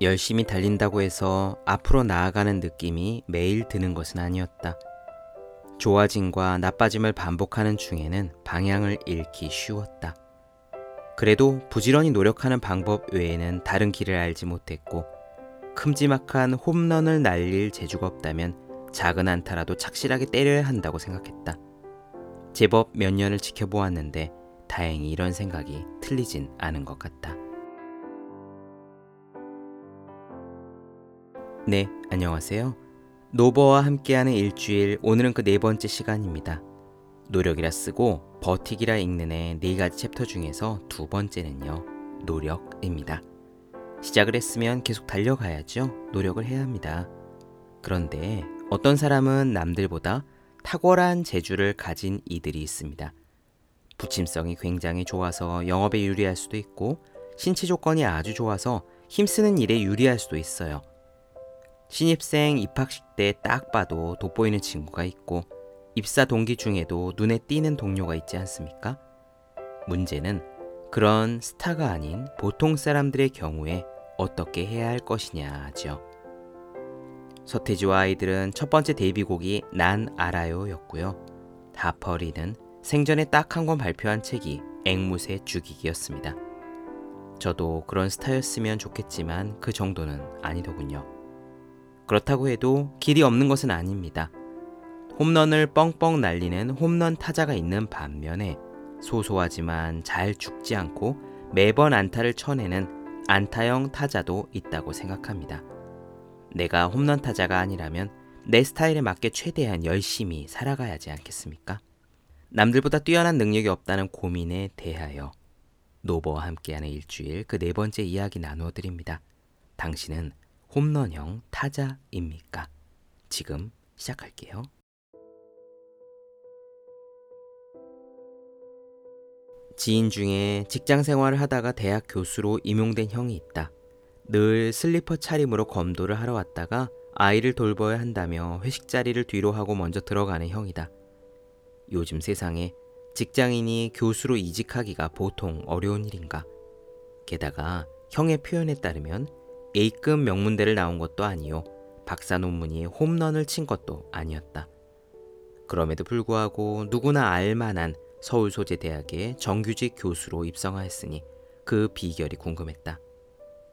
열심히 달린다고 해서 앞으로 나아가는 느낌이 매일 드는 것은 아니었다. 좋아짐과 나빠짐을 반복하는 중에는 방향을 잃기 쉬웠다. 그래도 부지런히 노력하는 방법 외에는 다른 길을 알지 못했고 큼지막한 홈런을 날릴 재주가 없다면 작은 안타라도 착실하게 때려야 한다고 생각했다. 제법 몇 년을 지켜보았는데 다행히 이런 생각이 틀리진 않은 것 같다. 네, 안녕하세요. 노버와 함께하는 일주일, 오늘은 그 네 번째 시간입니다. 노력이라 쓰고 버티기라 읽는 애네 가지 챕터 중에서 두 번째는요, 노력입니다. 시작을 했으면 계속 달려가야죠. 노력을 해야 합니다. 그런데 어떤 사람은 남들보다 탁월한 재주를 가진 이들이 있습니다. 부침성이 굉장히 좋아서 영업에 유리할 수도 있고 신체 조건이 아주 좋아서 힘쓰는 일에 유리할 수도 있어요. 신입생 입학식 때 딱 봐도 돋보이는 친구가 있고 입사 동기 중에도 눈에 띄는 동료가 있지 않습니까? 문제는 그런 스타가 아닌 보통 사람들의 경우에 어떻게 해야 할 것이냐죠. 서태지와 아이들은 첫 번째 데뷔곡이 난 알아요 였고요. 다퍼리는 생전에 딱 한 권 발표한 책이 앵무새 죽이기였습니다. 저도 그런 스타였으면 좋겠지만 그 정도는 아니더군요. 그렇다고 해도 길이 없는 것은 아닙니다. 홈런을 뻥뻥 날리는 홈런 타자가 있는 반면에 소소하지만 잘 죽지 않고 매번 안타를 쳐내는 안타형 타자도 있다고 생각합니다. 내가 홈런 타자가 아니라면 내 스타일에 맞게 최대한 열심히 살아가야지 않겠습니까? 남들보다 뛰어난 능력이 없다는 고민에 대하여 노버와 함께하는 일주일 그 네 번째 이야기 나누어 드립니다. 당신은 홈런형 타자입니까? 지금 시작할게요. 지인 중에 직장 생활을 하다가 대학 교수로 임용된 형이 있다. 늘 슬리퍼 차림으로 검도를 하러 왔다가 아이를 돌봐야 한다며 회식 자리를 뒤로 하고 먼저 들어가는 형이다. 요즘 세상에 직장인이 교수로 이직하기가 보통 어려운 일인가. 게다가 형의 표현에 따르면 A급 명문대를 나온 것도 아니요. 박사 논문이 홈런을 친 것도 아니었다. 그럼에도 불구하고 누구나 알만한 서울 소재 대학의 정규직 교수로 입성하였으니 그 비결이 궁금했다.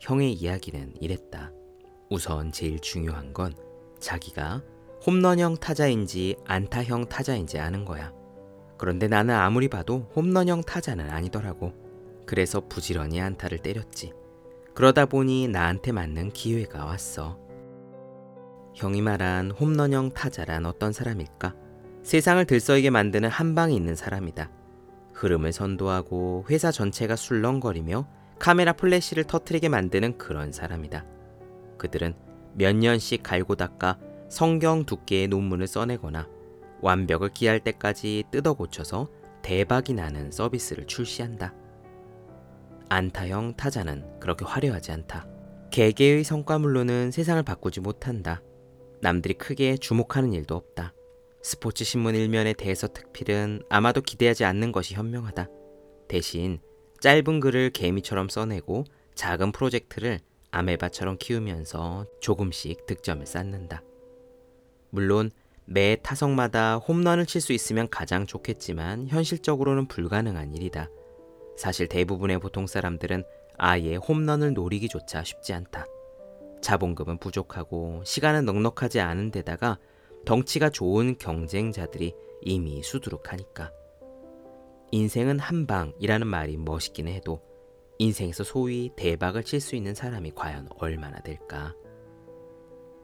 형의 이야기는 이랬다. 우선 제일 중요한 건 자기가 홈런형 타자인지 안타형 타자인지 아는 거야. 그런데 나는 아무리 봐도 홈런형 타자는 아니더라고. 그래서 부지런히 안타를 때렸지. 그러다 보니 나한테 맞는 기회가 왔어. 형이 말한 홈런형 타자란 어떤 사람일까? 세상을 들썩이게 만드는 한 방이 있는 사람이다. 흐름을 선도하고 회사 전체가 술렁거리며 카메라 플래시를 터트리게 만드는 그런 사람이다. 그들은 몇 년씩 갈고 닦아 성경 두께의 논문을 써내거나 완벽을 기할 때까지 뜯어 고쳐서 대박이 나는 서비스를 출시한다. 안타형 타자는 그렇게 화려하지 않다. 개개의 성과물로는 세상을 바꾸지 못한다. 남들이 크게 주목하는 일도 없다. 스포츠 신문 일면의 대서 특필은 아마도 기대하지 않는 것이 현명하다. 대신 짧은 글을 개미처럼 써내고 작은 프로젝트를 아메바처럼 키우면서 조금씩 득점을 쌓는다. 물론 매 타석마다 홈런을 칠 수 있으면 가장 좋겠지만 현실적으로는 불가능한 일이다. 사실 대부분의 보통 사람들은 아예 홈런을 노리기조차 쉽지 않다. 자본금은 부족하고 시간은 넉넉하지 않은 데다가 덩치가 좋은 경쟁자들이 이미 수두룩하니까. 인생은 한 방이라는 말이 멋있긴 해도 인생에서 소위 대박을 칠 수 있는 사람이 과연 얼마나 될까?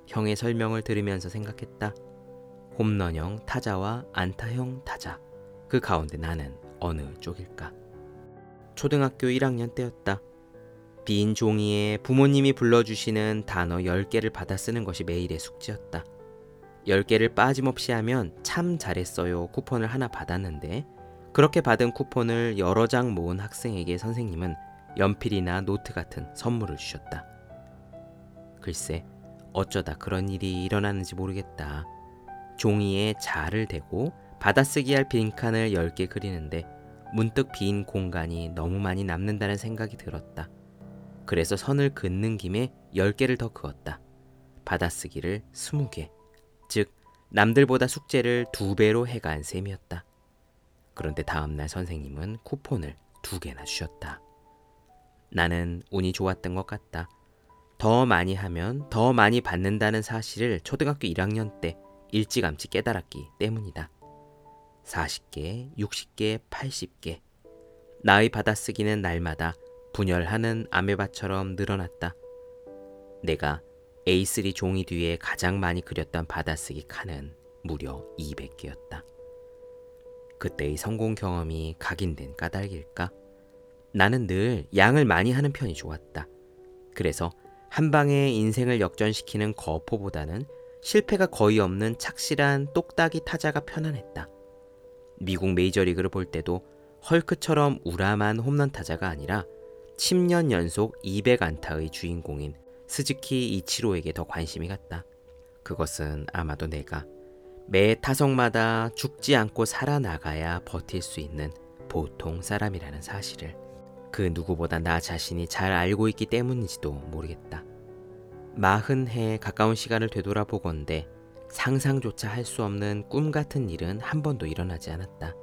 형의 설명을 들으면서 생각했다. 홈런형 타자와 안타형 타자. 그 가운데 나는 어느 쪽일까? 초등학교 1학년 때였다. 빈 종이에 부모님이 불러주시는 단어 10개를 받아 쓰는 것이 매일의 숙제였다. 10개를 빠짐없이 하면 참 잘했어요 쿠폰을 하나 받았는데 그렇게 받은 쿠폰을 여러 장 모은 학생에게 선생님은 연필이나 노트 같은 선물을 주셨다. 글쎄, 어쩌다 그런 일이 일어나는지 모르겠다. 종이에 자를 대고 받아쓰기 할 빈칸을 10개 그리는데 문득 빈 공간이 너무 많이 남는다는 생각이 들었다. 그래서 선을 긋는 김에 10개를 더 그었다. 받아쓰기를 20개. 즉, 남들보다 숙제를 두 배로 해간 셈이었다. 그런데 다음날 선생님은 쿠폰을 두 개나 주셨다. 나는 운이 좋았던 것 같다. 더 많이 하면 더 많이 받는다는 사실을 초등학교 1학년 때 일찌감치 깨달았기 때문이다. 40개, 60개, 80개. 나의 받아쓰기는 날마다 분열하는 아메바처럼 늘어났다. 내가 A3 종이 뒤에 가장 많이 그렸던 받아쓰기 칸은 무려 200개였다. 그때의 성공 경험이 각인된 까닭일까? 나는 늘 양을 많이 하는 편이 좋았다. 그래서 한 방에 인생을 역전시키는 거포보다는 실패가 거의 없는 착실한 똑딱이 타자가 편안했다. 미국 메이저리그를 볼 때도 헐크처럼 우람한 홈런 타자가 아니라 10년 연속 200안타의 주인공인 스즈키 이치로에게 더 관심이 갔다. 그것은 아마도 내가 매 타석마다 죽지 않고 살아나가야 버틸 수 있는 보통 사람이라는 사실을 그 누구보다 나 자신이 잘 알고 있기 때문인지도 모르겠다. 마흔 해에 가까운 시간을 되돌아보건대 상상조차 할 수 없는 꿈 같은 일은 한 번도 일어나지 않았다.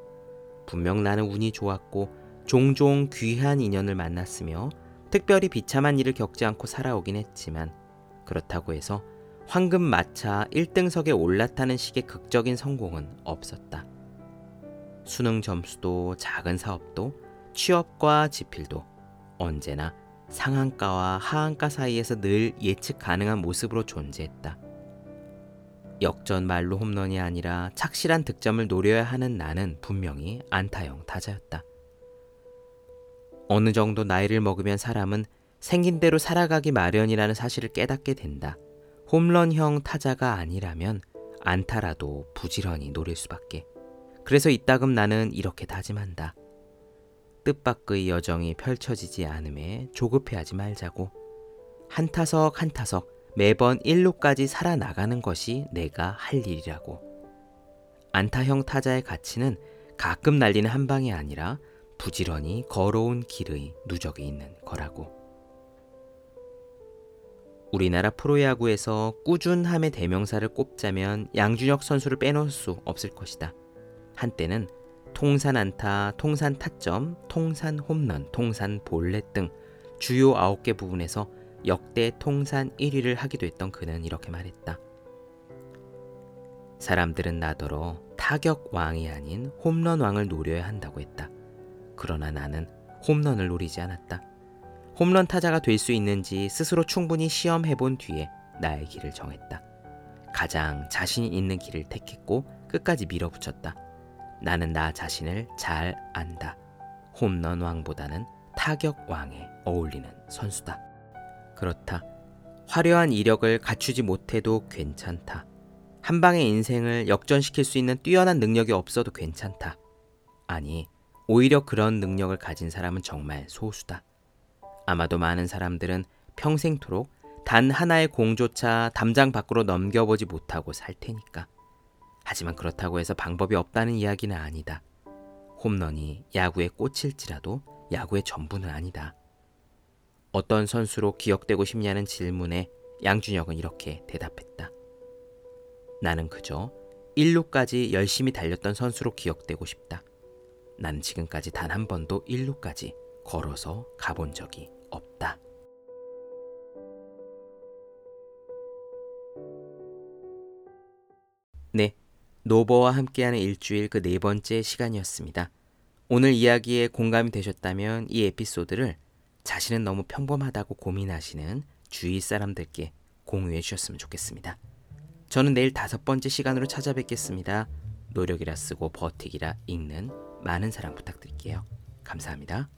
분명 나는 운이 좋았고 종종 귀한 인연을 만났으며 특별히 비참한 일을 겪지 않고 살아오긴 했지만 그렇다고 해서 황금 마차 1등석에 올라타는 식의 극적인 성공은 없었다. 수능 점수도 작은 사업도 취업과 지필도 언제나 상한가와 하한가 사이에서 늘 예측 가능한 모습으로 존재했다. 역전 말로 홈런이 아니라 착실한 득점을 노려야 하는 나는 분명히 안타형 타자였다. 어느 정도 나이를 먹으면 사람은 생긴 대로 살아가기 마련이라는 사실을 깨닫게 된다. 홈런형 타자가 아니라면 안타라도 부지런히 노릴 수밖에. 그래서 이따금 나는 이렇게 다짐한다. 뜻밖의 여정이 펼쳐지지 않음에 조급해하지 말자고. 한 타석 한 타석 매번 1루까지 살아나가는 것이 내가 할 일이라고. 안타형 타자의 가치는 가끔 날리는 한 방이 아니라 부지런히 걸어온 길의 누적이 있는 거라고. 우리나라 프로야구에서 꾸준함의 대명사를 꼽자면 양준혁 선수를 빼놓을 수 없을 것이다. 한때는 통산 안타, 통산 타점, 통산 홈런, 통산 볼넷 등 주요 9개 부분에서 역대 통산 1위를 하기도 했던 그는 이렇게 말했다. 사람들은 나더러 타격 왕이 아닌 홈런 왕을 노려야 한다고 했다. 그러나 나는 홈런을 노리지 않았다. 홈런 타자가 될 수 있는지 스스로 충분히 시험해 본 뒤에 나의 길을 정했다. 가장 자신 있는 길을 택했고 끝까지 밀어붙였다. 나는 나 자신을 잘 안다. 홈런 왕보다는 타격 왕에 어울리는 선수다. 그렇다. 화려한 이력을 갖추지 못해도 괜찮다. 한 방의 인생을 역전시킬 수 있는 뛰어난 능력이 없어도 괜찮다. 아니, 오히려 그런 능력을 가진 사람은 정말 소수다. 아마도 많은 사람들은 평생토록 단 하나의 공조차 담장 밖으로 넘겨보지 못하고 살 테니까. 하지만 그렇다고 해서 방법이 없다는 이야기는 아니다. 홈런이 야구의 꽃일지라도 야구의 전부는 아니다. 어떤 선수로 기억되고 싶냐는 질문에 양준혁은 이렇게 대답했다. 나는 그저 1루까지 열심히 달렸던 선수로 기억되고 싶다. 난 지금까지 단 한 번도 1루까지 걸어서 가본 적이 없다. 네, 노버와 함께하는 일주일 그 네 번째 시간이었습니다. 오늘 이야기에 공감이 되셨다면 이 에피소드를 자신은 너무 평범하다고 고민하시는 주위 사람들께 공유해 주셨으면 좋겠습니다. 저는 내일 다섯 번째 시간으로 찾아뵙겠습니다. 노력이라 쓰고 버티기라 읽는 많은 사랑 부탁드릴게요. 감사합니다.